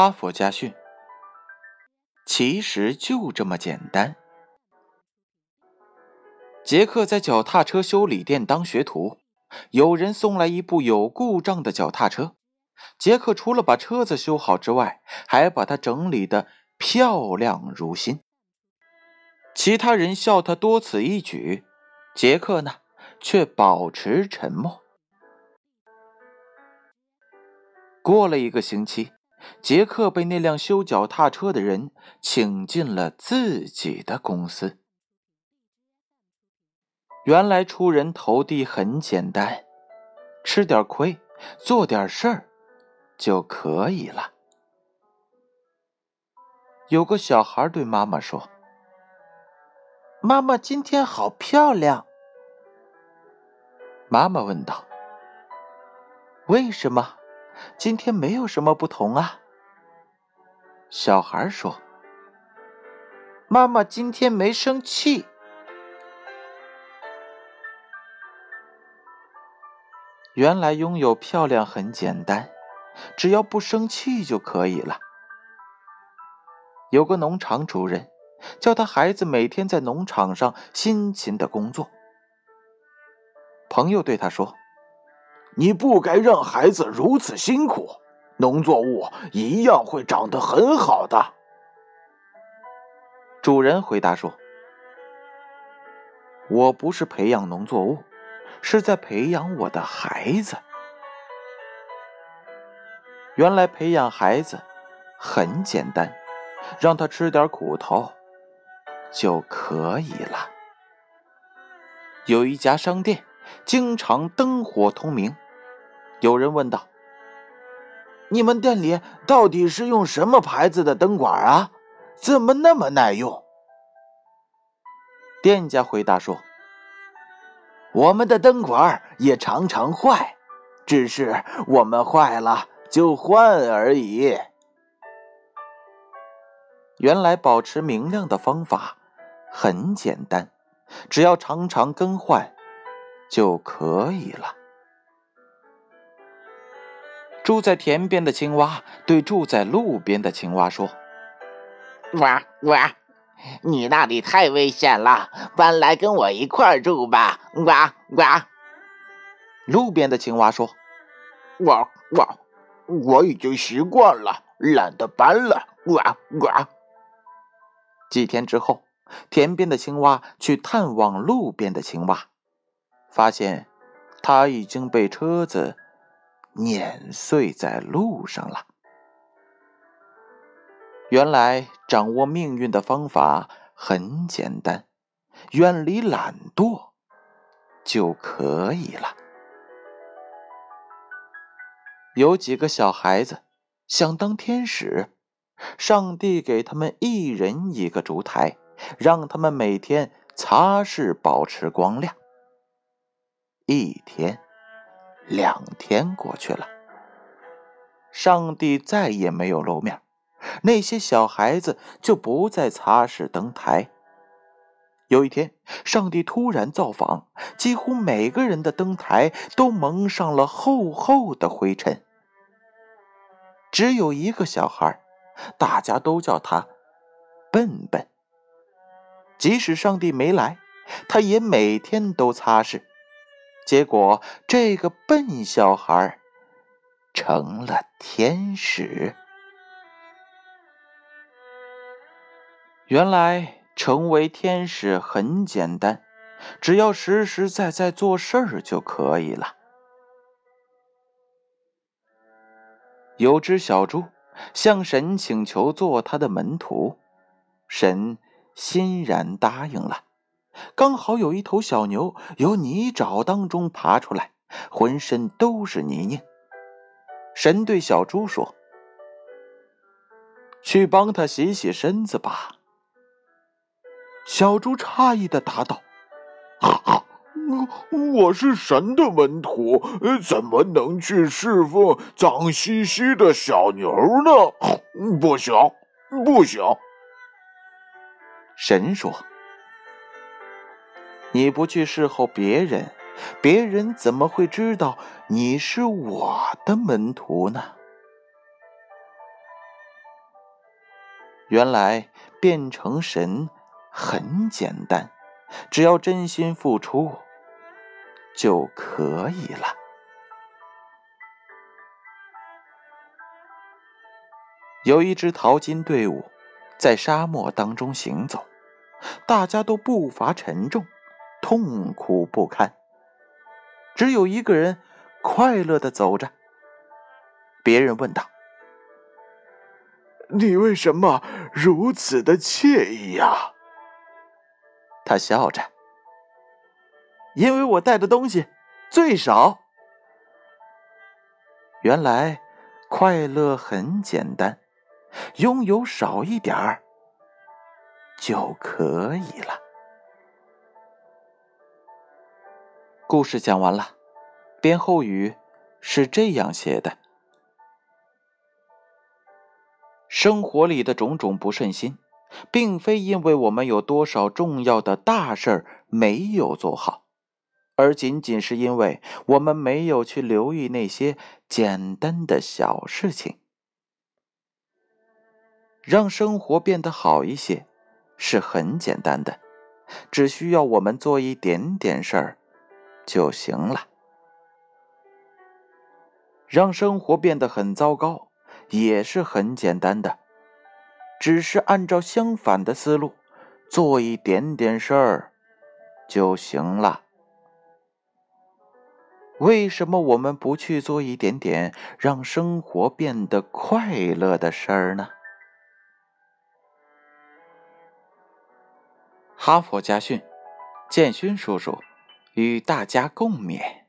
哈佛家训，其实就这么简单。杰克在脚踏车修理店当学徒，有人送来一部有故障的脚踏车。杰克除了把车子修好之外，还把它整理的漂亮如新。其他人笑他多此一举，杰克呢，却保持沉默。过了一个星期，杰克被那辆修脚踏车的人请进了自己的公司。原来出人头地很简单，吃点亏，做点事儿就可以了。有个小孩对妈妈说：“妈妈今天好漂亮。”妈妈问道：“为什么？今天没有什么不同啊？”小孩说：“妈妈今天没生气。”原来拥有漂亮很简单，只要不生气就可以了。有个农场主人，叫他孩子每天在农场上辛勤的工作。朋友对他说：“你不该让孩子如此辛苦，农作物一样会长得很好的。”主人回答说：“我不是培养农作物。”是在培养我的孩子。原来培养孩子很简单，让他吃点苦头就可以了。有一家商店经常灯火通明，有人问道：“你们店里到底是用什么牌子的灯管啊？怎么那么耐用？”店家回答说。我们的灯管也常常坏，只是我们坏了就换而已。原来保持明亮的方法很简单，只要常常更换就可以了。住在田边的青蛙对住在路边的青蛙说：“哇哇。”你那里太危险了，搬来跟我一块住吧！哇哇。路边的青蛙说：“哇哇，我已经习惯了，懒得搬了。”哇哇。几天之后，田边的青蛙去探望路边的青蛙，发现它已经被车子碾碎在路上了。原来掌握命运的方法很简单，远离懒惰就可以了。有几个小孩子想当天使，上帝给他们一人一个烛台，让他们每天擦拭，保持光亮。一天、两天过去了，上帝再也没有露面。那些小孩子就不再擦拭灯台。有一天，上帝突然造访，几乎每个人的灯台都蒙上了厚厚的灰尘。只有一个小孩，大家都叫他笨笨。即使上帝没来，他也每天都擦拭。结果，这个笨小孩成了天使。原来成为天使很简单，只要实实在在做事儿就可以了。有只小猪向神请求做他的门徒，神欣然答应了。刚好有一头小牛由泥沼当中爬出来，浑身都是泥泞。神对小猪说：“去帮他洗洗身子吧。”小猪诧异的答道：“我是神的门徒，怎么能去侍奉脏兮兮的小牛呢？不行，不行！”神说：“你不去侍候别人，别人怎么会知道你是我的门徒呢？”原来变成神很简单，只要真心付出就可以了。有一支淘金队伍在沙漠当中行走，大家都步伐沉重，痛苦不堪。只有一个人快乐的走着。别人问道：“你为什么如此的惬意呀？”他笑着：“因为我带的东西最少。”原来快乐很简单。拥有少一点儿就可以了。故事讲完了，编后语是这样写的：生活里的种种不顺心，并非因为我们有多少重要的大事儿没有做好，而仅仅是因为我们没有去留意那些简单的小事情。让生活变得好一些，是很简单的，只需要我们做一点点事儿就行了。让生活变得很糟糕，也是很简单的，只是按照相反的思路做一点点事儿就行了。为什么我们不去做一点点让生活变得快乐的事儿呢？哈佛家训，建勋叔叔与大家共勉。